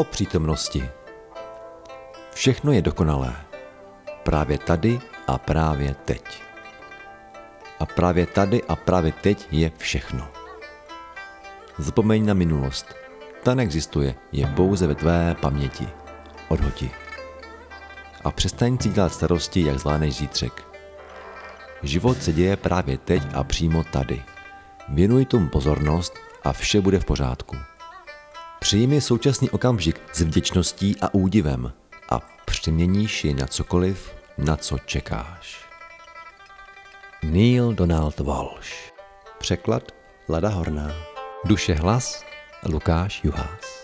o přítomnosti. Všechno je dokonalé. Právě tady a právě teď. A právě tady a právě teď je všechno. Zapomeň na minulost. Ta neexistuje, je pouze ve tvé paměti. Odhoti. A přestaň si dělat starosti, jak zvládneš zítřek. Život se děje právě teď a přímo tady. Věnuj tomu pozornost a vše bude v pořádku. Přijmi současný okamžik s vděčností a údivem a přeměníš je na cokoliv, na co čekáš. Neil Donald Walsh. Překlad Lada Horná. Duše hlas Lukáš Juhás